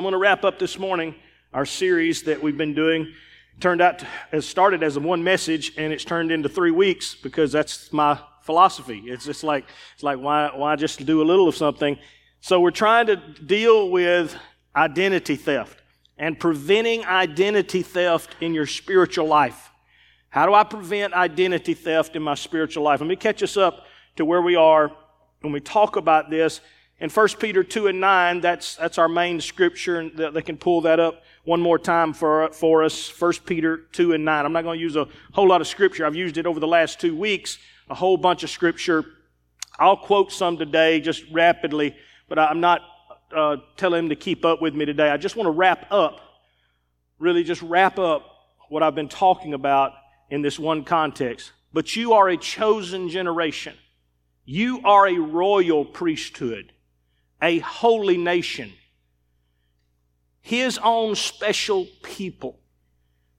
I'm going to wrap up this morning our series that we've been doing. Turned out has started as a one message, and it's turned into three weeks because that's my philosophy. It's just like it's like why why just do a little of something? So we're trying to deal with identity theft and preventing identity theft in your spiritual life. How do I prevent identity theft in my spiritual life? Let me catch us up to where we are when we talk about this. In 1 Peter 2 and 9, that's, that's our main scripture, and they can pull that up one more time for, for us. 1 Peter 2 and 9. I'm not going to use a whole lot of scripture. I've used it over the last two weeks, a whole bunch of scripture. I'll quote some today just rapidly, but I'm not uh, telling him to keep up with me today. I just want to wrap up, really just wrap up what I've been talking about in this one context. But you are a chosen generation. You are a royal priesthood, a holy nation, His own special people,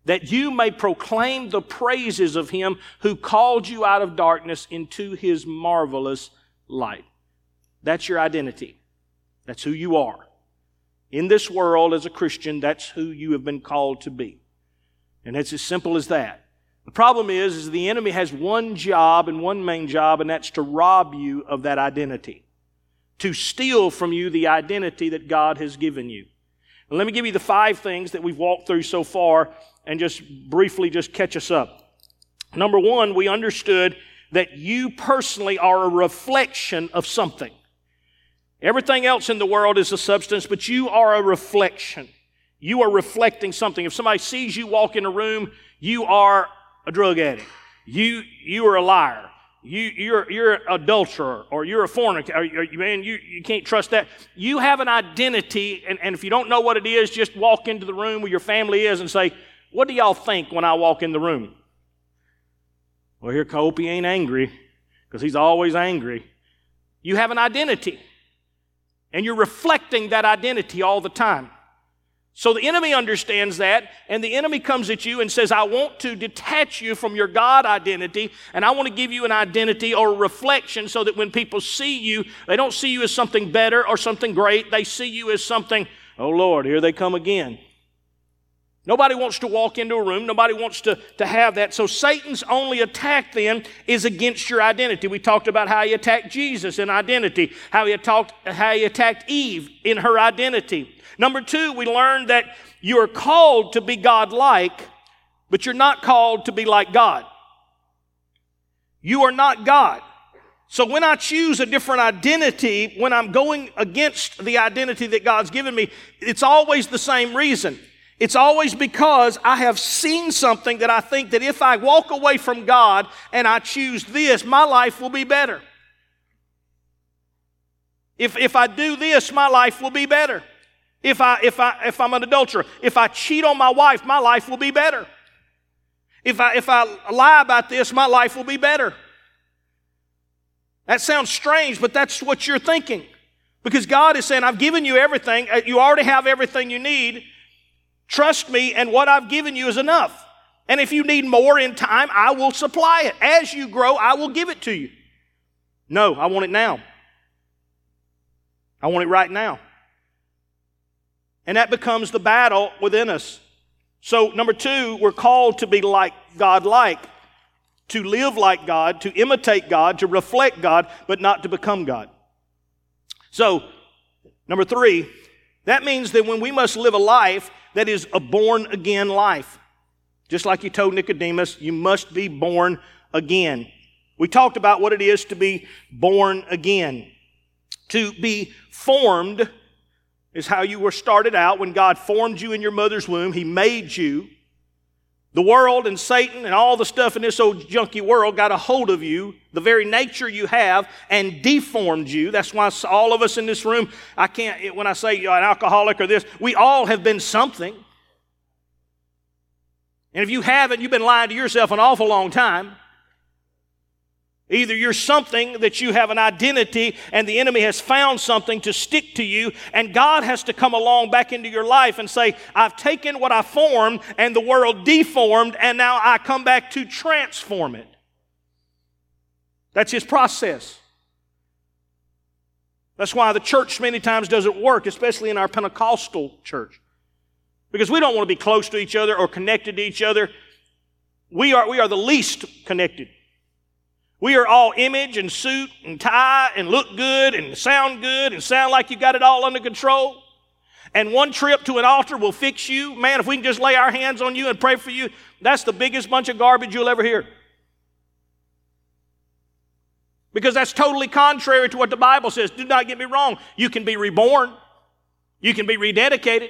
that you may proclaim the praises of Him who called you out of darkness into His marvelous light. That's your identity. That's who you are. In this world, as a Christian, that's who you have been called to be. And it's as simple as that. The problem is, is the enemy has one job and one main job, and that's to rob you of that identity. To steal from you the identity that God has given you. And let me give you the five things that we've walked through so far and just briefly just catch us up. Number one, we understood that you personally are a reflection of something. Everything else in the world is a substance, but you are a reflection. You are reflecting something. If somebody sees you walk in a room, you are a drug addict. You, you are a liar. You, you're, you're an adulterer or you're a fornicator. Or, man, you, you can't trust that. You have an identity, and, and if you don't know what it is, just walk into the room where your family is and say, What do y'all think when I walk in the room? Well, here, Cope, ain't angry because he's always angry. You have an identity. And you're reflecting that identity all the time. So the enemy understands that, and the enemy comes at you and says, I want to detach you from your God identity, and I want to give you an identity or a reflection so that when people see you, they don't see you as something better or something great. They see you as something, oh Lord, here they come again. Nobody wants to walk into a room. Nobody wants to, to have that. So Satan's only attack then is against your identity. We talked about how he attacked Jesus in identity, how he attacked, how he attacked Eve in her identity. Number two, we learned that you are called to be God-like, but you're not called to be like God. You are not God. So when I choose a different identity, when I'm going against the identity that God's given me, it's always the same reason. It's always because I have seen something that I think that if I walk away from God and I choose this, my life will be better. If, if I do this, my life will be better. If, I, if, I, if I'm an adulterer, if I cheat on my wife, my life will be better. If I, if I lie about this, my life will be better. That sounds strange, but that's what you're thinking. Because God is saying, I've given you everything. Uh, you already have everything you need. Trust me, and what I've given you is enough. And if you need more in time, I will supply it. As you grow, I will give it to you. No, I want it now. I want it right now. And that becomes the battle within us. So, number two, we're called to be like God like, to live like God, to imitate God, to reflect God, but not to become God. So, number three, that means that when we must live a life that is a born again life. Just like you told Nicodemus, you must be born again. We talked about what it is to be born again. To be formed is how you were started out when God formed you in your mother's womb. He made you. The world and Satan and all the stuff in this old junky world got a hold of you, the very nature you have, and deformed you. That's why all of us in this room, I can't, when I say you're an alcoholic or this, we all have been something. And if you haven't, you've been lying to yourself an awful long time. Either you're something that you have an identity and the enemy has found something to stick to you, and God has to come along back into your life and say, I've taken what I formed and the world deformed, and now I come back to transform it. That's his process. That's why the church many times doesn't work, especially in our Pentecostal church. Because we don't want to be close to each other or connected to each other. We are, we are the least connected. We are all image and suit and tie and look good and sound good and sound like you got it all under control. And one trip to an altar will fix you. Man, if we can just lay our hands on you and pray for you, that's the biggest bunch of garbage you'll ever hear. Because that's totally contrary to what the Bible says. Do not get me wrong. You can be reborn. You can be rededicated.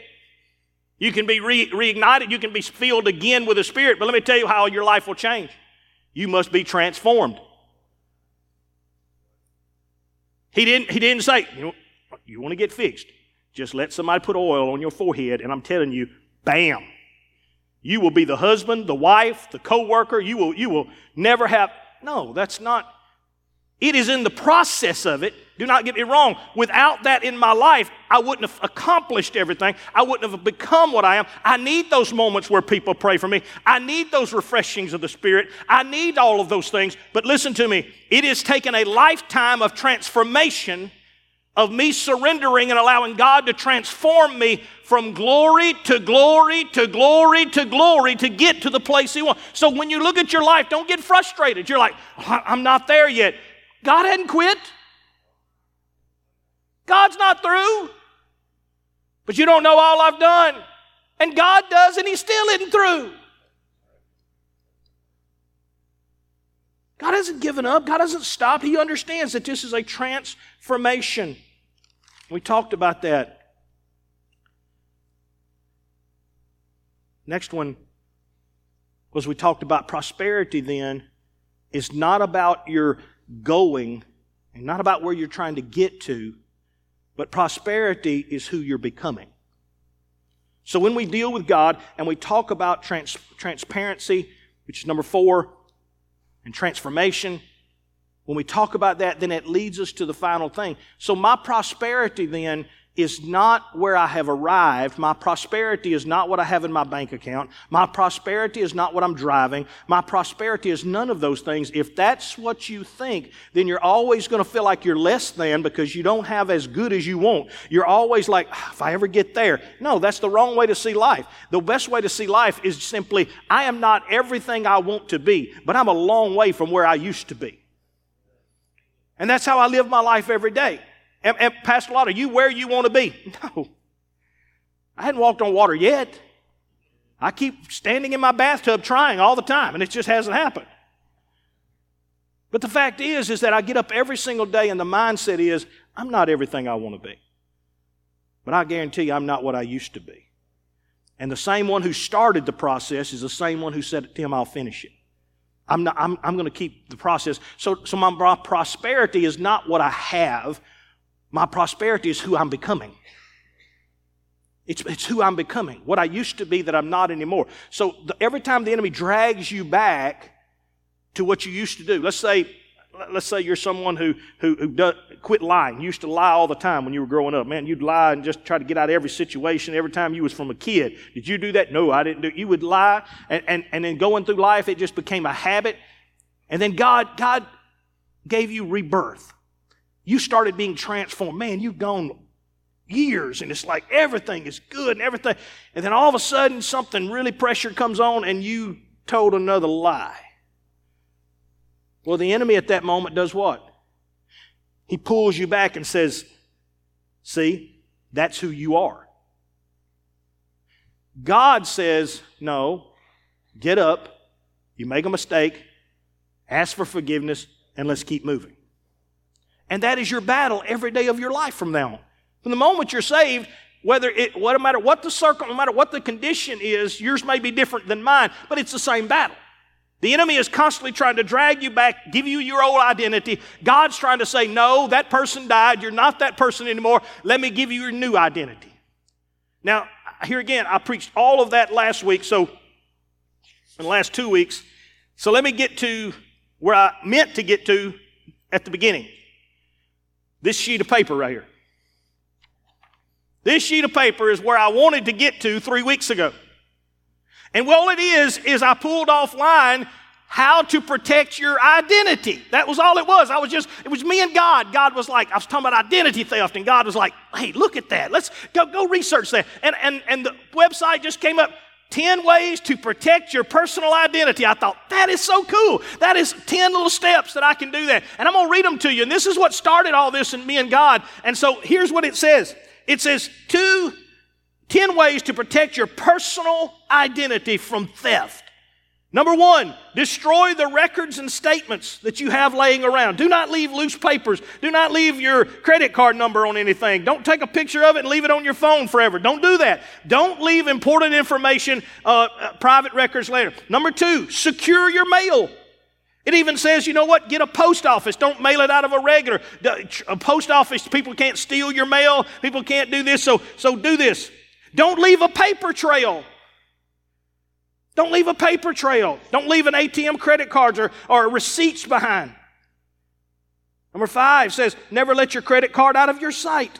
You can be re- reignited. You can be filled again with the Spirit. But let me tell you how your life will change. You must be transformed. He didn't, he didn't say, you, know, you want to get fixed. Just let somebody put oil on your forehead, and I'm telling you, bam. You will be the husband, the wife, the co-worker. You will, you will never have. No, that's not it is in the process of it. Do not get me wrong. Without that in my life, I wouldn't have accomplished everything. I wouldn't have become what I am. I need those moments where people pray for me. I need those refreshings of the Spirit. I need all of those things. But listen to me. It has taken a lifetime of transformation, of me surrendering and allowing God to transform me from glory to glory to glory to glory to get to the place He wants. So when you look at your life, don't get frustrated. You're like, oh, I'm not there yet. God hadn't quit. God's not through. But you don't know all I've done. And God does, and He still isn't through. God hasn't given up. God hasn't stopped. He understands that this is a transformation. We talked about that. Next one was we talked about prosperity then is not about your going and not about where you're trying to get to, but prosperity is who you're becoming. So when we deal with God and we talk about trans- transparency, which is number four, and transformation, when we talk about that, then it leads us to the final thing. So my prosperity then is not where I have arrived. My prosperity is not what I have in my bank account. My prosperity is not what I'm driving. My prosperity is none of those things. If that's what you think, then you're always going to feel like you're less than because you don't have as good as you want. You're always like, ah, if I ever get there. No, that's the wrong way to see life. The best way to see life is simply, I am not everything I want to be, but I'm a long way from where I used to be. And that's how I live my life every day. And, Pastor Lott, are you where you want to be? No. I hadn't walked on water yet. I keep standing in my bathtub trying all the time, and it just hasn't happened. But the fact is, is that I get up every single day, and the mindset is, I'm not everything I want to be. But I guarantee you, I'm not what I used to be. And the same one who started the process is the same one who said, Tim, I'll finish it. I'm, not, I'm, I'm going to keep the process. So, so my prosperity is not what I have, my prosperity is who I'm becoming. It's, it's who I'm becoming, what I used to be that I'm not anymore. So the, every time the enemy drags you back to what you used to do, let's say, let's say you're someone who, who, who does, quit lying. You used to lie all the time when you were growing up. Man, you'd lie and just try to get out of every situation every time you was from a kid. Did you do that? No, I didn't do it. You would lie and, and, and then going through life, it just became a habit. And then God, God gave you rebirth you started being transformed. Man, you've gone years and it's like everything is good and everything. And then all of a sudden something really pressure comes on and you told another lie. Well, the enemy at that moment does what? He pulls you back and says, See, that's who you are. God says, No, get up, you make a mistake, ask for forgiveness, and let's keep moving. And that is your battle every day of your life from now on. From the moment you're saved, whether it, what, no matter what the circle, no matter what the condition is, yours may be different than mine, but it's the same battle. The enemy is constantly trying to drag you back, give you your old identity. God's trying to say, no, that person died. You're not that person anymore. Let me give you your new identity. Now, here again, I preached all of that last week, so in the last two weeks. So let me get to where I meant to get to at the beginning. This sheet of paper right here. This sheet of paper is where I wanted to get to three weeks ago. And all it is, is I pulled offline how to protect your identity. That was all it was. I was just, it was me and God. God was like, I was talking about identity theft, and God was like, hey, look at that. Let's go, go research that. And, and, and the website just came up 10 ways to protect your personal identity. I thought, that is so cool. That is 10 little steps that I can do that. And I'm going to read them to you. And this is what started all this in me and God. And so here's what it says it says, two, 10 ways to protect your personal identity from theft. Number one, destroy the records and statements that you have laying around. Do not leave loose papers. Do not leave your credit card number on anything. Don't take a picture of it and leave it on your phone forever. Don't do that. Don't leave important information, uh, uh, private records later. Number two, secure your mail. It even says, you know what? Get a post office. Don't mail it out of a regular. A post office, people can't steal your mail. People can't do this. So, so do this. Don't leave a paper trail. Don't leave a paper trail. Don't leave an ATM credit cards or, or receipts behind. Number five says, never let your credit card out of your sight.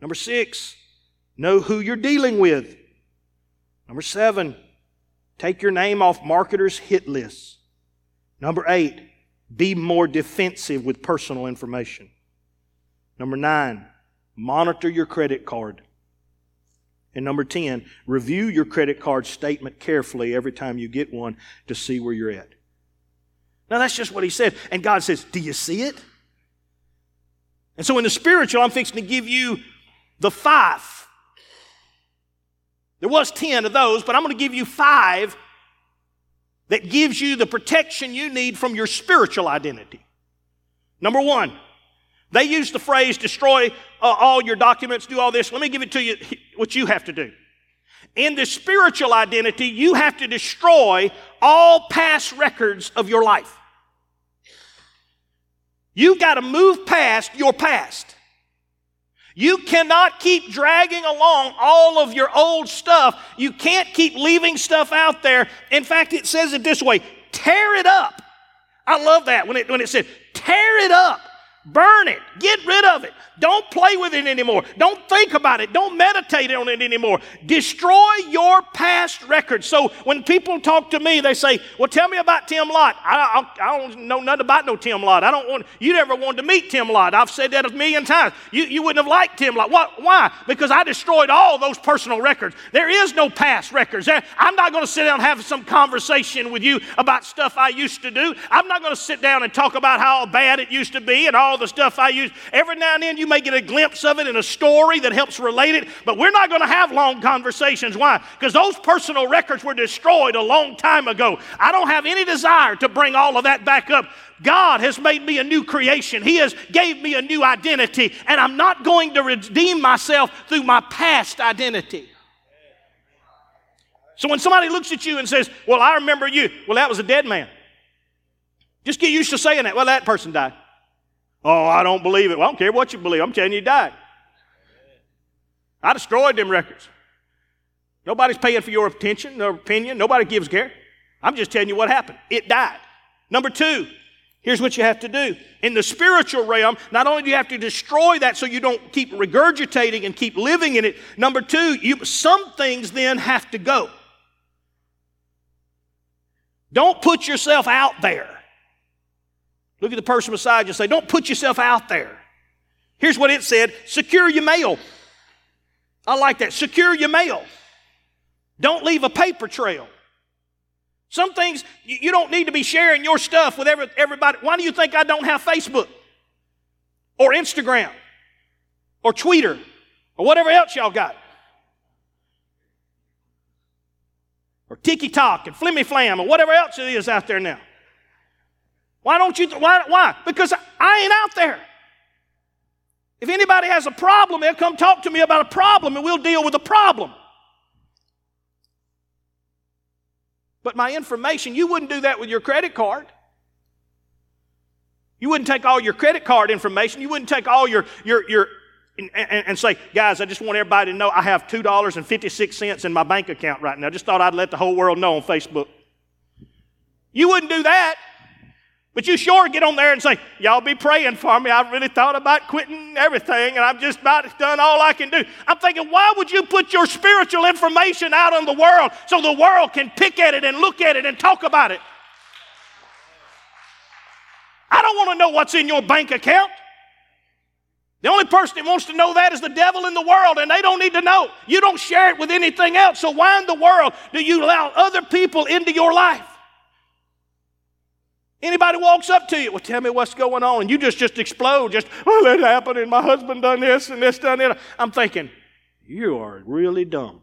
Number six, know who you're dealing with. Number seven, take your name off marketers' hit lists. Number eight, be more defensive with personal information. Number nine, monitor your credit card. And number 10, review your credit card statement carefully every time you get one to see where you're at. Now, that's just what he said. And God says, Do you see it? And so, in the spiritual, I'm fixing to give you the five. There was 10 of those, but I'm going to give you five that gives you the protection you need from your spiritual identity. Number one, they use the phrase destroy uh, all your documents, do all this. Let me give it to you what you have to do. In the spiritual identity, you have to destroy all past records of your life. You've got to move past your past. You cannot keep dragging along all of your old stuff. You can't keep leaving stuff out there. In fact, it says it this way tear it up. I love that when it, when it said, tear it up. Burn it. Get rid of it. Don't play with it anymore. Don't think about it. Don't meditate on it anymore. Destroy your past record. So when people talk to me, they say, Well, tell me about Tim Lott. I, I, I don't know nothing about no Tim Lott. I don't want, you never wanted to meet Tim Lott. I've said that a million times. You, you wouldn't have liked Tim Lott. What, why? Because I destroyed all those personal records. There is no past records. I'm not going to sit down and have some conversation with you about stuff I used to do. I'm not going to sit down and talk about how bad it used to be and all the stuff I use. Every now and then you may get a glimpse of it in a story that helps relate it, but we're not going to have long conversations. Why? Because those personal records were destroyed a long time ago. I don't have any desire to bring all of that back up. God has made me a new creation. He has gave me a new identity, and I'm not going to redeem myself through my past identity. So when somebody looks at you and says, Well, I remember you, well, that was a dead man. Just get used to saying that. Well, that person died. Oh, I don't believe it. Well, I don't care what you believe. I'm telling you, he died. I destroyed them records. Nobody's paying for your attention or opinion. Nobody gives care. I'm just telling you what happened. It died. Number two, here's what you have to do. In the spiritual realm, not only do you have to destroy that so you don't keep regurgitating and keep living in it, number two, you, some things then have to go. Don't put yourself out there. Look at the person beside you and say, Don't put yourself out there. Here's what it said secure your mail. I like that. Secure your mail. Don't leave a paper trail. Some things you don't need to be sharing your stuff with everybody. Why do you think I don't have Facebook or Instagram or Twitter or whatever else y'all got? Or TikTok and Flimmy Flam or whatever else it is out there now. Why don't you? Th- why? Why? Because I ain't out there. If anybody has a problem, they'll come talk to me about a problem and we'll deal with the problem. But my information, you wouldn't do that with your credit card. You wouldn't take all your credit card information. You wouldn't take all your, your, your and, and, and, say, guys, I just want everybody to know I have $2.56 in my bank account right now. Just thought I'd let the whole world know on Facebook. You wouldn't do that. But you sure get on there and say, Y'all be praying for me. I really thought about quitting everything and I've just about done all I can do. I'm thinking, why would you put your spiritual information out on the world so the world can pick at it and look at it and talk about it? I don't want to know what's in your bank account. The only person that wants to know that is the devil in the world, and they don't need to know. You don't share it with anything else. So, why in the world do you allow other people into your life? Anybody walks up to you, well, tell me what's going on, and you just just explode. Just, oh, well, it happened, and my husband done this and this done that. I'm thinking, you are really dumb.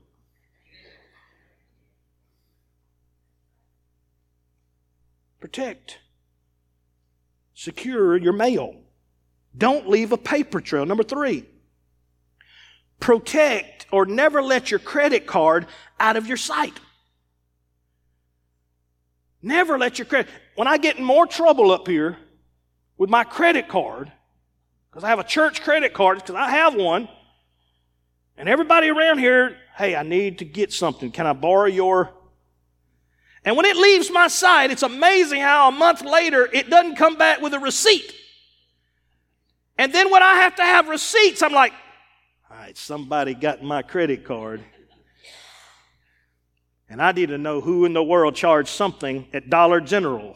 Protect, secure your mail. Don't leave a paper trail. Number three, protect or never let your credit card out of your sight. Never let your credit. When I get in more trouble up here with my credit card, because I have a church credit card, because I have one, and everybody around here, hey, I need to get something. Can I borrow your? And when it leaves my sight, it's amazing how a month later it doesn't come back with a receipt. And then when I have to have receipts, I'm like, all right, somebody got my credit card. And I need to know who in the world charged something at Dollar General.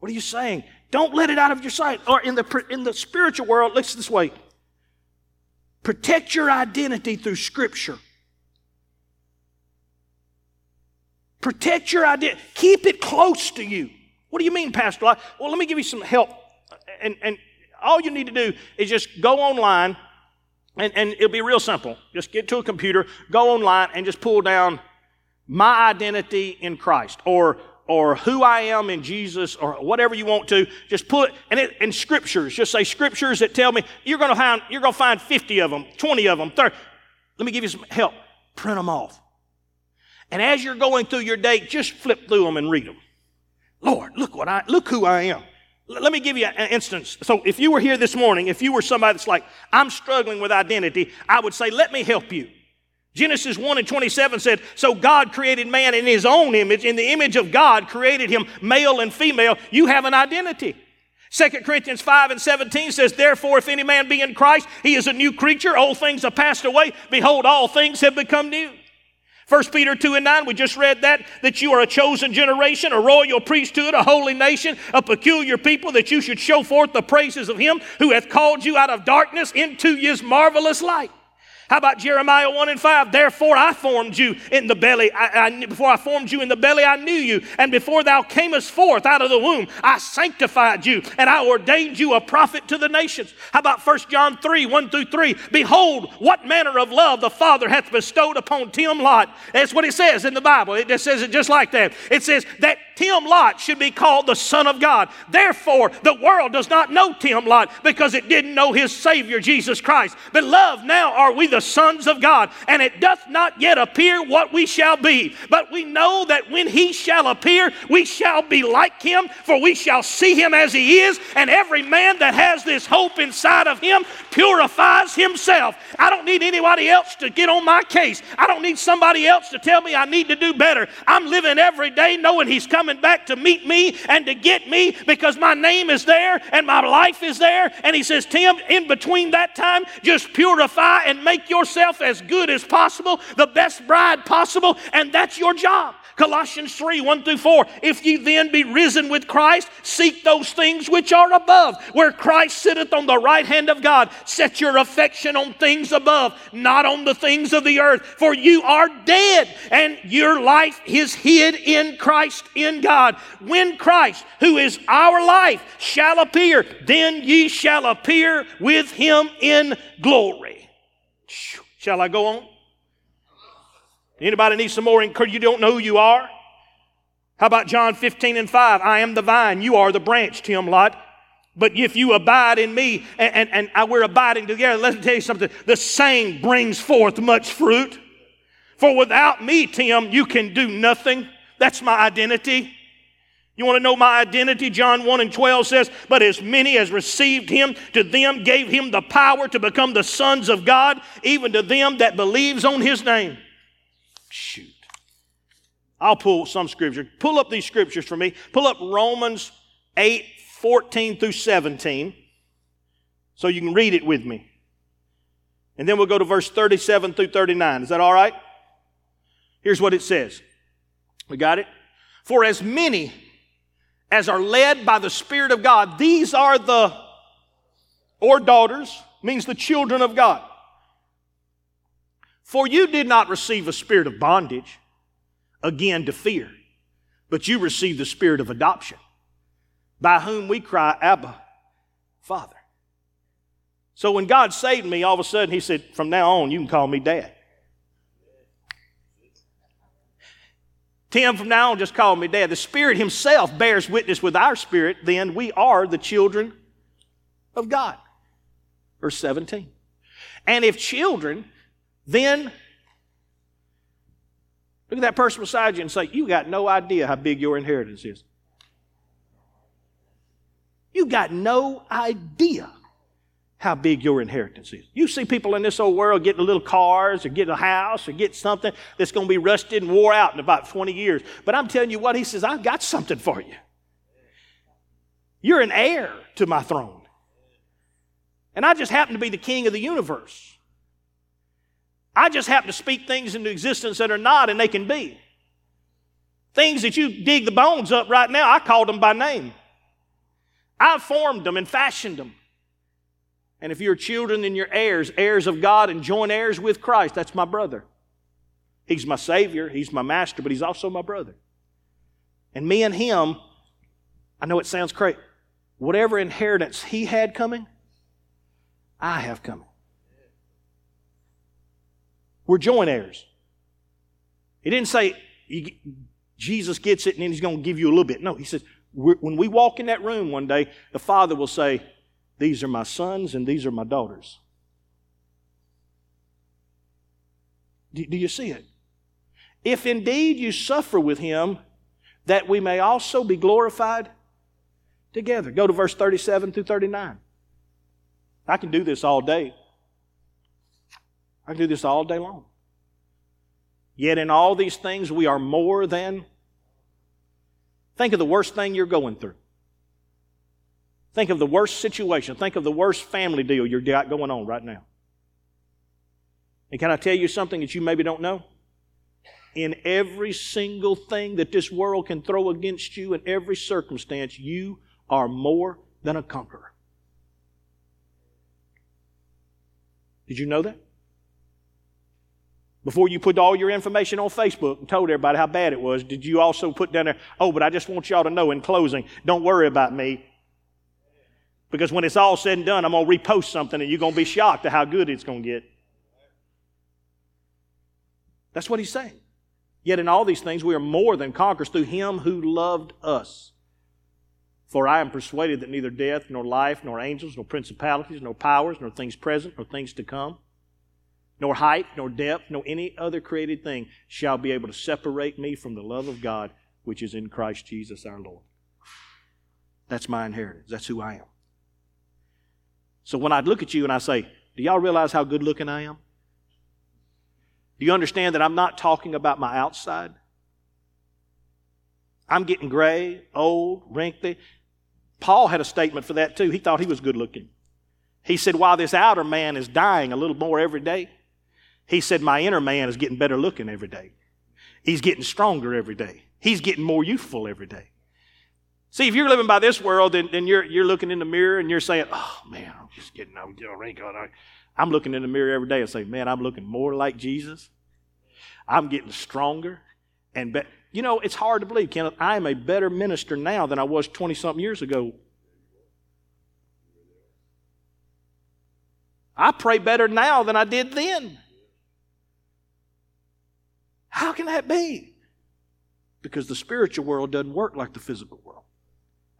What are you saying? Don't let it out of your sight. Or in the, in the spiritual world, listen this way protect your identity through Scripture. Protect your identity. Keep it close to you. What do you mean, Pastor? Well, let me give you some help and, and all you need to do is just go online, and, and it'll be real simple. Just get to a computer, go online, and just pull down my identity in Christ or or who I am in Jesus or whatever you want to, just put and it in scriptures, just say scriptures that tell me you're gonna find you're gonna find 50 of them, 20 of them, 30. Let me give you some help. Print them off. And as you're going through your day, just flip through them and read them. Lord, look what I look who I am. Let me give you an instance. So, if you were here this morning, if you were somebody that's like, I'm struggling with identity, I would say, let me help you. Genesis 1 and 27 said, So God created man in his own image. In the image of God, created him male and female. You have an identity. 2 Corinthians 5 and 17 says, Therefore, if any man be in Christ, he is a new creature. Old things have passed away. Behold, all things have become new. 1 Peter 2 and 9, we just read that, that you are a chosen generation, a royal priesthood, a holy nation, a peculiar people, that you should show forth the praises of him who hath called you out of darkness into his marvelous light. How about Jeremiah 1 and 5? Therefore I formed you in the belly. I, I, before I formed you in the belly, I knew you. And before thou camest forth out of the womb, I sanctified you and I ordained you a prophet to the nations. How about 1 John 3 1 through 3? Behold, what manner of love the Father hath bestowed upon Tim Lott. That's what it says in the Bible. It just says it just like that. It says that Tim Lott should be called the Son of God. Therefore, the world does not know Tim Lott because it didn't know his Savior, Jesus Christ. But love, now are we the sons of God, and it doth not yet appear what we shall be. But we know that when he shall appear, we shall be like him, for we shall see him as he is. And every man that has this hope inside of him purifies himself. I don't need anybody else to get on my case. I don't need somebody else to tell me I need to do better. I'm living every day knowing he's coming back to meet me and to get me because my name is there and my life is there. And he says, Tim, in between that time, just purify and make yourself as good as possible, the best bride possible, and that's your job. Colossians 3 1 through 4. If ye then be risen with Christ, seek those things which are above, where Christ sitteth on the right hand of God. Set your affection on things above, not on the things of the earth. For you are dead, and your life is hid in Christ in God. When Christ, who is our life, shall appear, then ye shall appear with him in glory. Shall I go on? Anybody need some more encouragement? You don't know who you are? How about John 15 and 5? I am the vine, you are the branch, Tim Lott. But if you abide in me and, and, and we're abiding together, let me tell you something. The same brings forth much fruit. For without me, Tim, you can do nothing. That's my identity. You want to know my identity? John 1 and 12 says, But as many as received him, to them gave him the power to become the sons of God, even to them that believes on his name. Shoot. I'll pull some scripture. Pull up these scriptures for me. Pull up Romans 8, 14 through 17, so you can read it with me. And then we'll go to verse 37 through 39. Is that all right? Here's what it says. We got it? For as many as are led by the Spirit of God, these are the, or daughters, means the children of God. For you did not receive a spirit of bondage, again to fear, but you received the spirit of adoption, by whom we cry, Abba, Father. So when God saved me, all of a sudden He said, From now on, you can call me Dad. Tim, from now on, just call me Dad. The Spirit Himself bears witness with our spirit, then we are the children of God. Verse 17. And if children, then look at that person beside you and say, You got no idea how big your inheritance is. You got no idea how big your inheritance is. You see people in this old world getting little cars or getting a house or get something that's going to be rusted and wore out in about 20 years. But I'm telling you what, he says, I've got something for you. You're an heir to my throne. And I just happen to be the king of the universe. I just happen to speak things into existence that are not and they can be. Things that you dig the bones up right now, I called them by name. I formed them and fashioned them. And if you're children, then you're heirs, heirs of God and joint heirs with Christ. That's my brother. He's my Savior, He's my master, but He's also my brother. And me and Him, I know it sounds crazy. Whatever inheritance He had coming, I have coming. We're joint heirs. He didn't say Jesus gets it and then He's going to give you a little bit. No, He says, when we walk in that room one day, the Father will say, these are my sons and these are my daughters. Do, do you see it? If indeed you suffer with him, that we may also be glorified together. Go to verse 37 through 39. I can do this all day. I can do this all day long. Yet in all these things we are more than. Think of the worst thing you're going through. Think of the worst situation. Think of the worst family deal you've got going on right now. And can I tell you something that you maybe don't know? In every single thing that this world can throw against you, in every circumstance, you are more than a conqueror. Did you know that? Before you put all your information on Facebook and told everybody how bad it was, did you also put down there, oh, but I just want y'all to know in closing, don't worry about me. Because when it's all said and done, I'm going to repost something and you're going to be shocked at how good it's going to get. That's what he's saying. Yet in all these things, we are more than conquerors through him who loved us. For I am persuaded that neither death, nor life, nor angels, nor principalities, nor powers, nor things present, nor things to come, nor height, nor depth, nor any other created thing shall be able to separate me from the love of God which is in Christ Jesus our Lord. That's my inheritance. That's who I am. So when I look at you and I say, Do y'all realize how good looking I am? Do you understand that I'm not talking about my outside? I'm getting gray, old, wrinkly. Paul had a statement for that too. He thought he was good looking. He said, While this outer man is dying a little more every day, he said, My inner man is getting better looking every day. He's getting stronger every day. He's getting more youthful every day. See, if you're living by this world, then, then you're, you're looking in the mirror and you're saying, oh, man, I'm just getting wrinkle. I'm looking in the mirror every day and say, man, I'm looking more like Jesus. I'm getting stronger and. You know, it's hard to believe, Kenneth. I am a better minister now than I was 20 something years ago. I pray better now than I did then. How can that be? Because the spiritual world doesn't work like the physical world.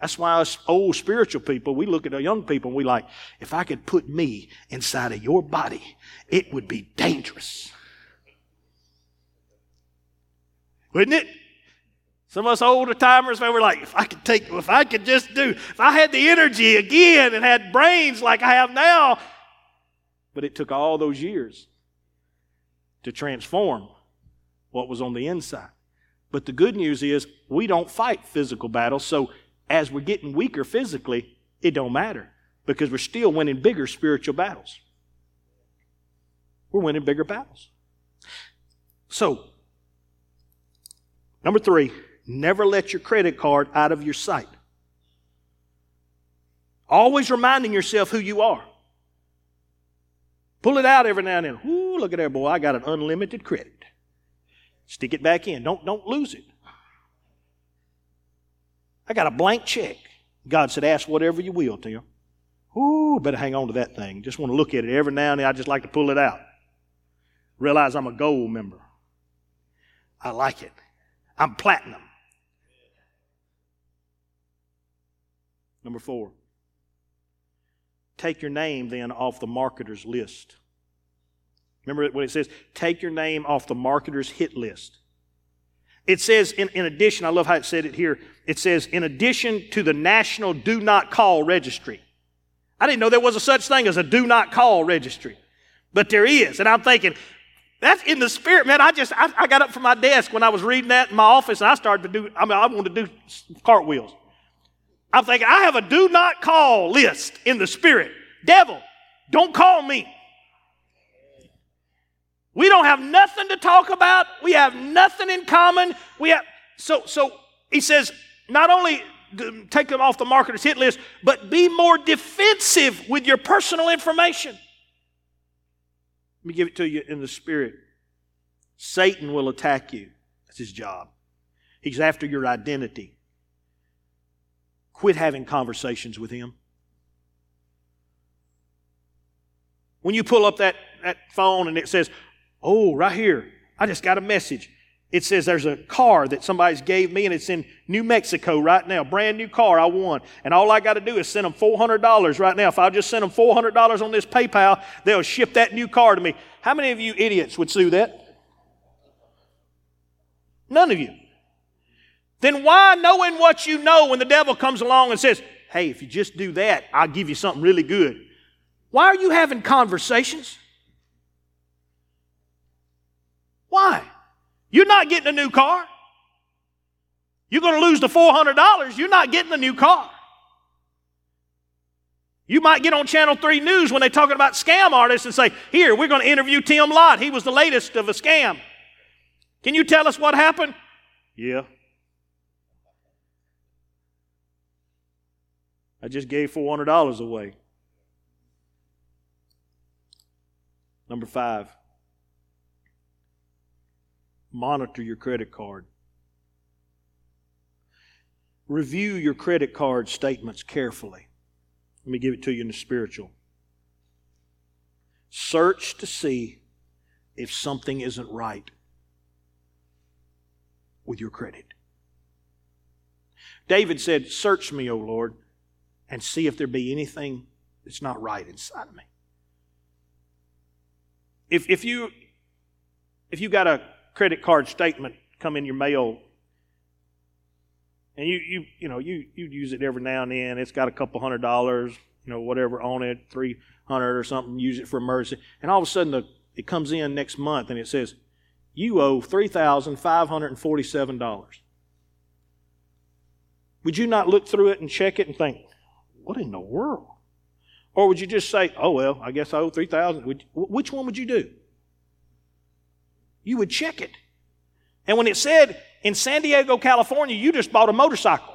That's why us old spiritual people, we look at our young people and we like, if I could put me inside of your body, it would be dangerous. Wouldn't it? Some of us older timers, man, we're like, if I could take, if I could just do, if I had the energy again and had brains like I have now. But it took all those years to transform what was on the inside. But the good news is we don't fight physical battles, so as we're getting weaker physically, it don't matter because we're still winning bigger spiritual battles. We're winning bigger battles. So, number three, never let your credit card out of your sight. Always reminding yourself who you are. Pull it out every now and then. Ooh, look at there, boy. I got an unlimited credit. Stick it back in. Don't, don't lose it. I got a blank check. God said, ask whatever you will, Tim. Ooh, better hang on to that thing. Just want to look at it every now and then. I just like to pull it out. Realize I'm a gold member. I like it. I'm platinum. Number four. Take your name then off the marketer's list. Remember what it says? Take your name off the marketer's hit list. It says, in, in addition, I love how it said it here. It says, in addition to the National Do Not Call Registry. I didn't know there was a such thing as a do not call registry, but there is. And I'm thinking, that's in the spirit, man. I just, I, I, got up from my desk when I was reading that in my office and I started to do, I mean, I wanted to do cartwheels. I'm thinking, I have a do not call list in the spirit. Devil, don't call me. We don't have nothing to talk about. We have nothing in common. We have, so, so he says, not only take them off the marketer's hit list, but be more defensive with your personal information. Let me give it to you in the spirit. Satan will attack you. That's his job. He's after your identity. Quit having conversations with him. When you pull up that, that phone and it says, Oh, right here, I just got a message. It says there's a car that somebody's gave me and it's in New Mexico right now. Brand new car I won. And all I got to do is send them $400 right now. If I just send them $400 on this PayPal, they'll ship that new car to me. How many of you idiots would sue that? None of you. Then why, knowing what you know, when the devil comes along and says, hey, if you just do that, I'll give you something really good. Why are you having conversations? Why? You're not getting a new car. You're going to lose the $400. You're not getting a new car. You might get on Channel 3 News when they're talking about scam artists and say, Here, we're going to interview Tim Lott. He was the latest of a scam. Can you tell us what happened? Yeah. I just gave $400 away. Number five, monitor your credit card. Review your credit card statements carefully. Let me give it to you in the spiritual. Search to see if something isn't right with your credit. David said, Search me, O Lord, and see if there be anything that's not right inside of me. If, if you if you got a credit card statement come in your mail. And you you you know you you use it every now and then. It's got a couple hundred dollars you know whatever on it 300 or something use it for emergency. And all of a sudden the, it comes in next month and it says you owe $3547 would you not look through it and check it and think what in the world? Or would you just say oh well i guess i owe 3000 which one would you do you would check it. And when it said in San Diego, California, you just bought a motorcycle,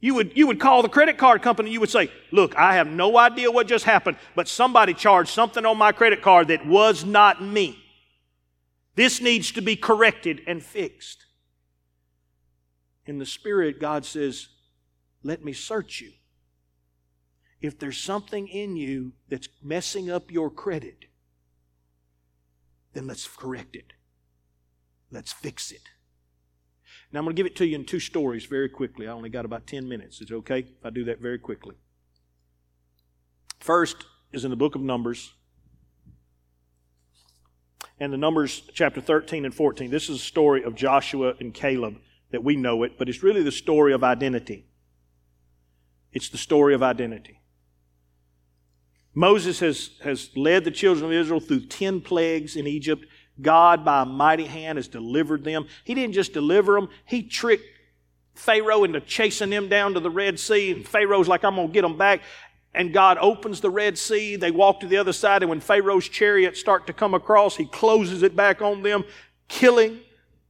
you would, you would call the credit card company. You would say, Look, I have no idea what just happened, but somebody charged something on my credit card that was not me. This needs to be corrected and fixed. In the Spirit, God says, Let me search you. If there's something in you that's messing up your credit, then let's correct it. Let's fix it. Now, I'm going to give it to you in two stories very quickly. I only got about 10 minutes. Is it okay if I do that very quickly? First is in the book of Numbers. And the Numbers chapter 13 and 14. This is a story of Joshua and Caleb that we know it, but it's really the story of identity. It's the story of identity. Moses has, has led the children of Israel through 10 plagues in Egypt. God, by a mighty hand, has delivered them. He didn't just deliver them, He tricked Pharaoh into chasing them down to the Red Sea. And Pharaoh's like, I'm going to get them back. And God opens the Red Sea. They walk to the other side. And when Pharaoh's chariots start to come across, He closes it back on them, killing.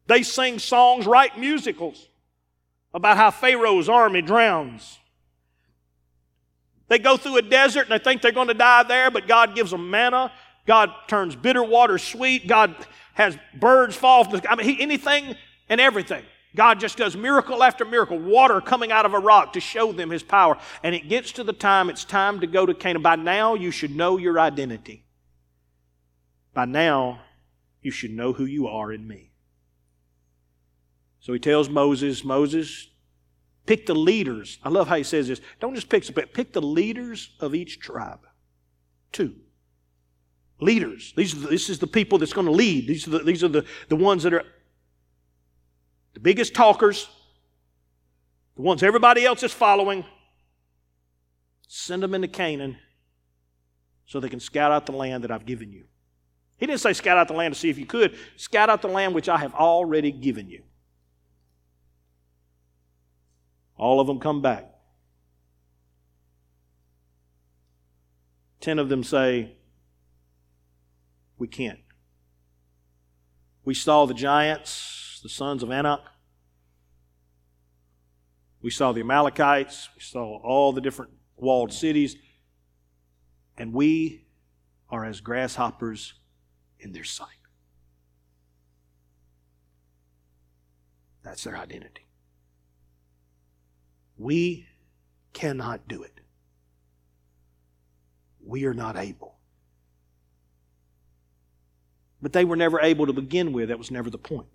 They sing songs, write musicals about how Pharaoh's army drowns. They go through a desert and they think they're going to die there, but God gives them manna. God turns bitter water sweet. God has birds fall from the sky. I mean, he, anything and everything. God just does miracle after miracle, water coming out of a rock to show them His power. And it gets to the time it's time to go to Canaan. By now, you should know your identity. By now, you should know who you are in me. So he tells Moses, Moses, pick the leaders. I love how he says this. Don't just pick, but pick the leaders of each tribe. Two. Leaders. These this is the people that's going to lead. These are the, these are the, the ones that are the biggest talkers, the ones everybody else is following. Send them into Canaan so they can scout out the land that I've given you. He didn't say scout out the land to see if you could. Scout out the land which I have already given you. All of them come back. Ten of them say, We can't. We saw the giants, the sons of Anak. We saw the Amalekites. We saw all the different walled cities. And we are as grasshoppers in their sight. That's their identity. We cannot do it. We are not able. But they were never able to begin with. That was never the point.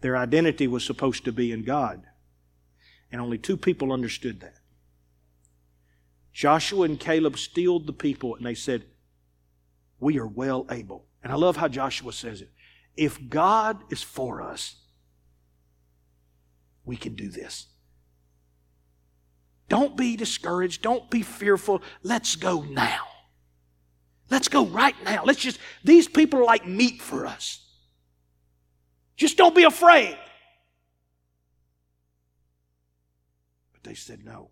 Their identity was supposed to be in God. And only two people understood that. Joshua and Caleb steeled the people and they said, We are well able. And I love how Joshua says it. If God is for us, we can do this. Don't be discouraged. Don't be fearful. Let's go now. Let's go right now. Let's just, these people are like meat for us. Just don't be afraid. But they said no.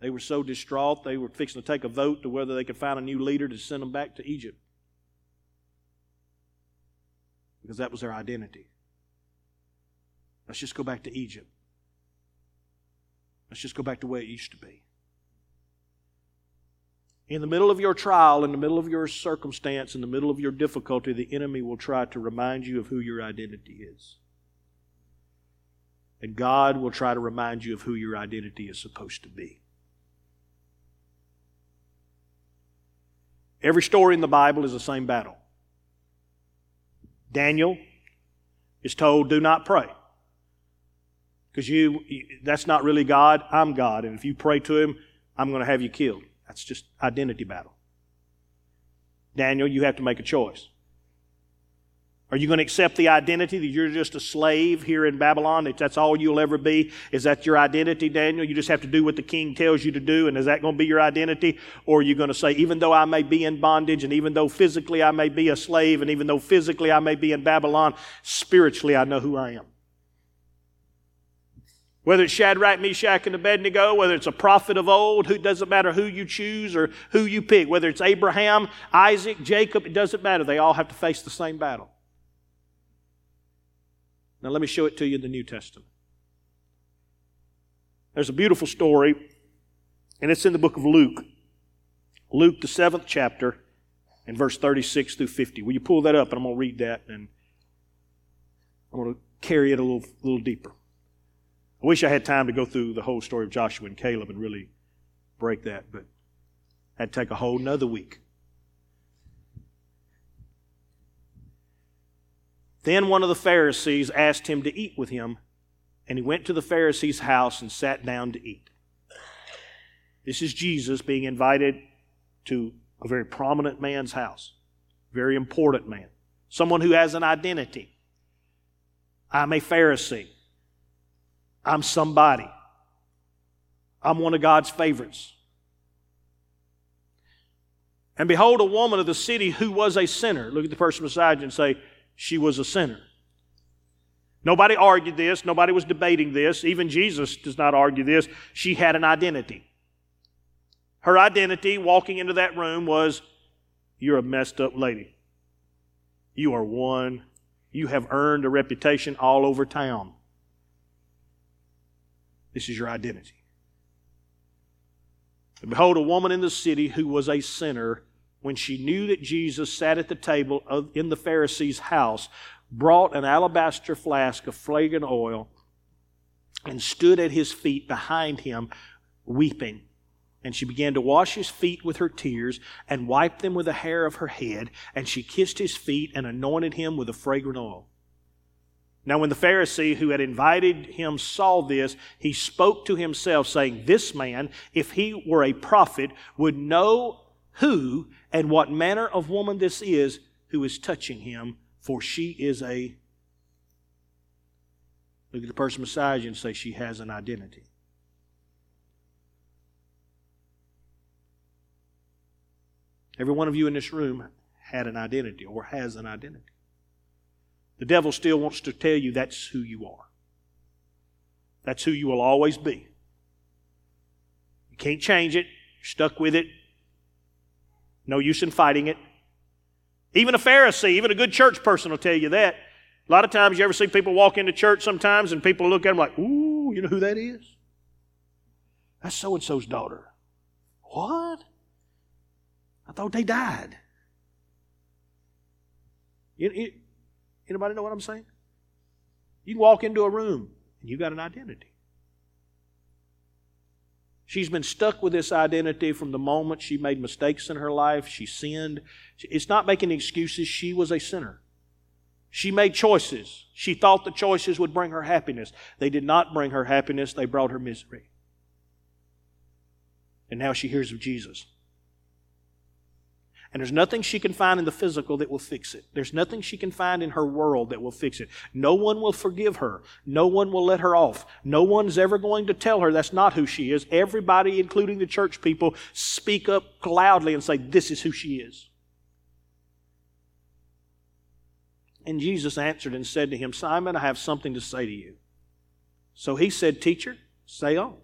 They were so distraught, they were fixing to take a vote to whether they could find a new leader to send them back to Egypt. Because that was their identity. Let's just go back to Egypt. Let's just go back to where it used to be. In the middle of your trial, in the middle of your circumstance, in the middle of your difficulty, the enemy will try to remind you of who your identity is. And God will try to remind you of who your identity is supposed to be. Every story in the Bible is the same battle. Daniel is told, do not pray. Because you, that's not really God. I'm God. And if you pray to Him, I'm going to have you killed. That's just identity battle. Daniel, you have to make a choice. Are you going to accept the identity that you're just a slave here in Babylon? That that's all you'll ever be? Is that your identity, Daniel? You just have to do what the king tells you to do, and is that going to be your identity? Or are you going to say, even though I may be in bondage, and even though physically I may be a slave, and even though physically I may be in Babylon, spiritually I know who I am? Whether it's Shadrach, Meshach, and Abednego, whether it's a prophet of old, who doesn't matter who you choose or who you pick. Whether it's Abraham, Isaac, Jacob, it doesn't matter. They all have to face the same battle. Now, let me show it to you in the New Testament. There's a beautiful story, and it's in the book of Luke. Luke, the seventh chapter, and verse 36 through 50. Will you pull that up? And I'm going to read that, and I'm going to carry it a little, little deeper. I wish I had time to go through the whole story of Joshua and Caleb and really break that, but that'd take a whole nother week. Then one of the Pharisees asked him to eat with him, and he went to the Pharisee's house and sat down to eat. This is Jesus being invited to a very prominent man's house, very important man, someone who has an identity. I'm a Pharisee. I'm somebody. I'm one of God's favorites. And behold, a woman of the city who was a sinner. Look at the person beside you and say, She was a sinner. Nobody argued this. Nobody was debating this. Even Jesus does not argue this. She had an identity. Her identity walking into that room was, You're a messed up lady. You are one. You have earned a reputation all over town. This is your identity. And behold, a woman in the city who was a sinner, when she knew that Jesus sat at the table of, in the Pharisee's house, brought an alabaster flask of fragrant oil and stood at his feet behind him, weeping. And she began to wash his feet with her tears and wiped them with the hair of her head. And she kissed his feet and anointed him with the fragrant oil. Now, when the Pharisee who had invited him saw this, he spoke to himself, saying, This man, if he were a prophet, would know who and what manner of woman this is who is touching him, for she is a. Look at the person beside you and say, She has an identity. Every one of you in this room had an identity or has an identity. The devil still wants to tell you that's who you are. That's who you will always be. You can't change it. You're stuck with it. No use in fighting it. Even a Pharisee, even a good church person will tell you that. A lot of times you ever see people walk into church sometimes and people look at them like, ooh, you know who that is? That's so and so's daughter. What? I thought they died. You, Anybody know what I'm saying? You can walk into a room and you've got an identity. She's been stuck with this identity from the moment she made mistakes in her life. She sinned. It's not making excuses. She was a sinner. She made choices. She thought the choices would bring her happiness. They did not bring her happiness, they brought her misery. And now she hears of Jesus. And there's nothing she can find in the physical that will fix it. There's nothing she can find in her world that will fix it. No one will forgive her. No one will let her off. No one's ever going to tell her that's not who she is. Everybody, including the church people, speak up loudly and say, This is who she is. And Jesus answered and said to him, Simon, I have something to say to you. So he said, Teacher, say on.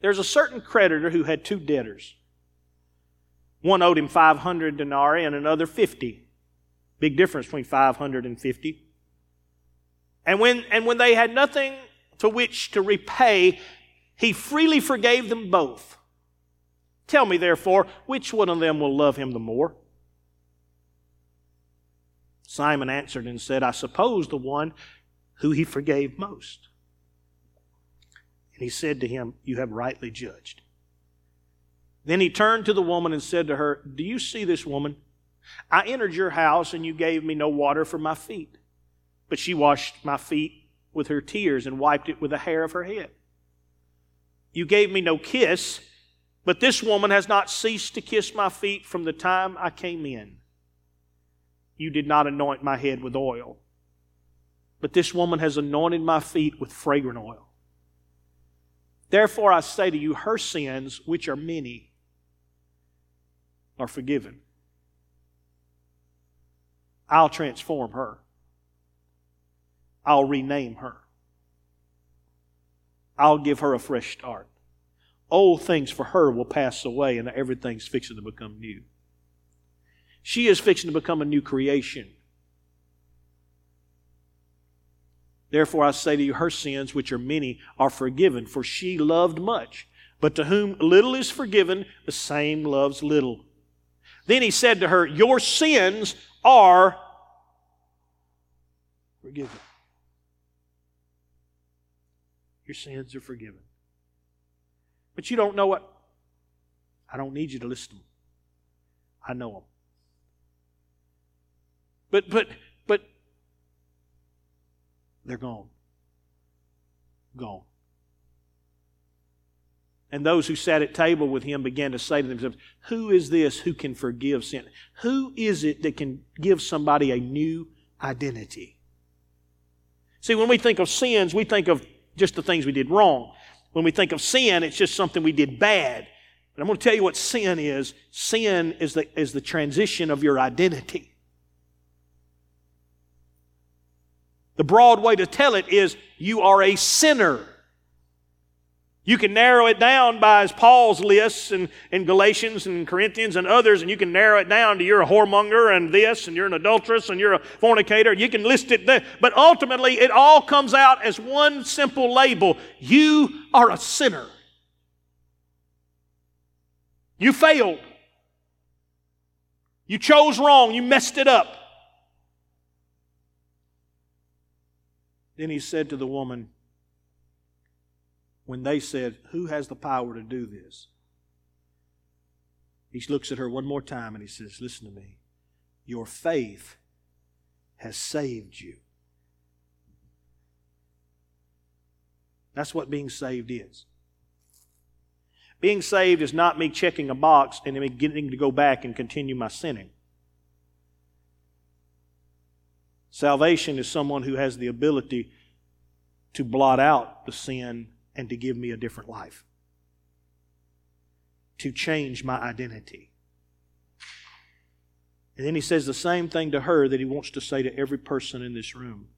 There's a certain creditor who had two debtors. One owed him 500 denarii and another 50. Big difference between 500 and 50. And when, and when they had nothing to which to repay, he freely forgave them both. Tell me, therefore, which one of them will love him the more? Simon answered and said, I suppose the one who he forgave most. And he said to him, You have rightly judged. Then he turned to the woman and said to her, Do you see this woman? I entered your house and you gave me no water for my feet, but she washed my feet with her tears and wiped it with the hair of her head. You gave me no kiss, but this woman has not ceased to kiss my feet from the time I came in. You did not anoint my head with oil, but this woman has anointed my feet with fragrant oil. Therefore I say to you, her sins, which are many, are forgiven. I'll transform her. I'll rename her. I'll give her a fresh start. Old things for her will pass away and everything's fixing to become new. She is fixing to become a new creation. Therefore, I say to you, her sins, which are many, are forgiven, for she loved much. But to whom little is forgiven, the same loves little. Then he said to her, Your sins are forgiven. Your sins are forgiven. But you don't know what? I don't need you to list them. I know them. But, but, but, they're gone. Gone. And those who sat at table with him began to say to themselves, Who is this who can forgive sin? Who is it that can give somebody a new identity? See, when we think of sins, we think of just the things we did wrong. When we think of sin, it's just something we did bad. But I'm going to tell you what sin is. Sin is the, is the transition of your identity. The broad way to tell it is you are a sinner. You can narrow it down by as Paul's lists in, in Galatians and Corinthians and others, and you can narrow it down to you're a whoremonger and this, and you're an adulteress and you're a fornicator. You can list it there. But ultimately, it all comes out as one simple label you are a sinner. You failed. You chose wrong. You messed it up. Then he said to the woman, when they said, Who has the power to do this? He looks at her one more time and he says, Listen to me. Your faith has saved you. That's what being saved is. Being saved is not me checking a box and then getting to go back and continue my sinning. Salvation is someone who has the ability to blot out the sin and to give me a different life, to change my identity. And then he says the same thing to her that he wants to say to every person in this room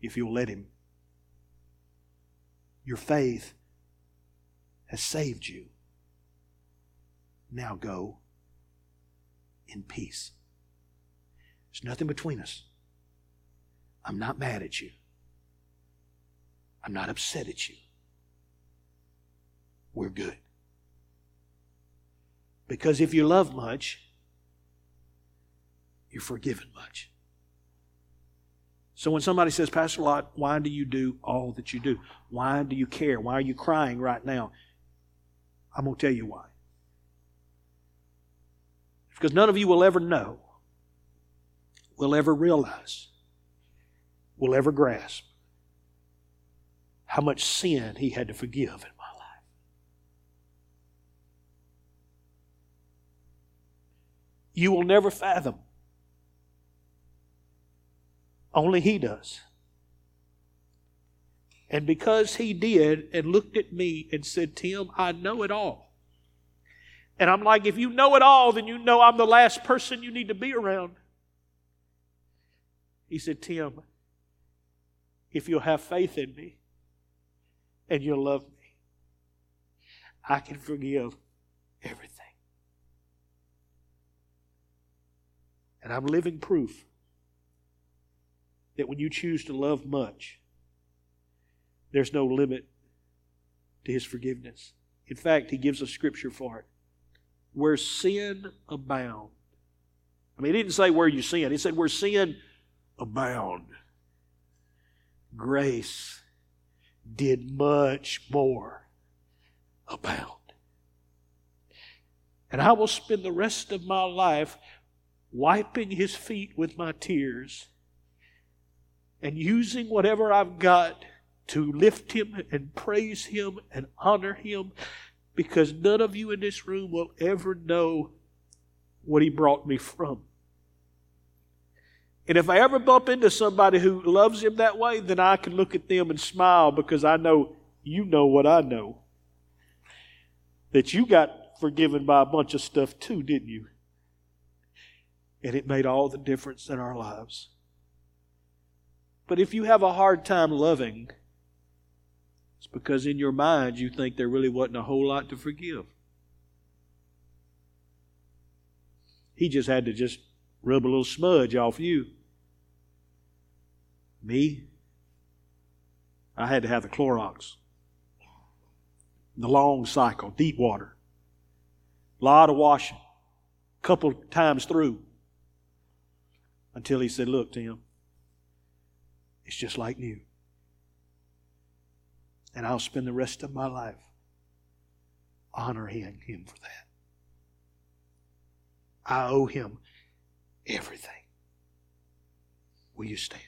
if you'll let him. Your faith has saved you. Now go in peace. There's nothing between us. I'm not mad at you. I'm not upset at you. We're good. Because if you love much, you're forgiven much. So when somebody says, Pastor Lot, why do you do all that you do? Why do you care? Why are you crying right now? I'm going to tell you why. Because none of you will ever know, will ever realize, will ever grasp how much sin he had to forgive in my life. You will never fathom. Only he does. And because he did and looked at me and said, Tim, I know it all. And I'm like, if you know it all, then you know I'm the last person you need to be around. He said, Tim, if you'll have faith in me, and you'll love me. I can forgive everything. And I'm living proof that when you choose to love much, there's no limit to his forgiveness. In fact, he gives a scripture for it. Where sin abound. I mean, he didn't say where you sin. He said where sin abound. Grace did much more abound. And I will spend the rest of my life wiping his feet with my tears and using whatever I've got to lift him and praise him and honor him because none of you in this room will ever know what he brought me from. And if I ever bump into somebody who loves him that way, then I can look at them and smile because I know you know what I know. That you got forgiven by a bunch of stuff too, didn't you? And it made all the difference in our lives. But if you have a hard time loving, it's because in your mind you think there really wasn't a whole lot to forgive. He just had to just rub a little smudge off you. Me, I had to have the Clorox. The long cycle, deep water. A lot of washing. A couple times through. Until he said, Look, Tim, it's just like new. And I'll spend the rest of my life honoring him for that. I owe him everything. Will you stand?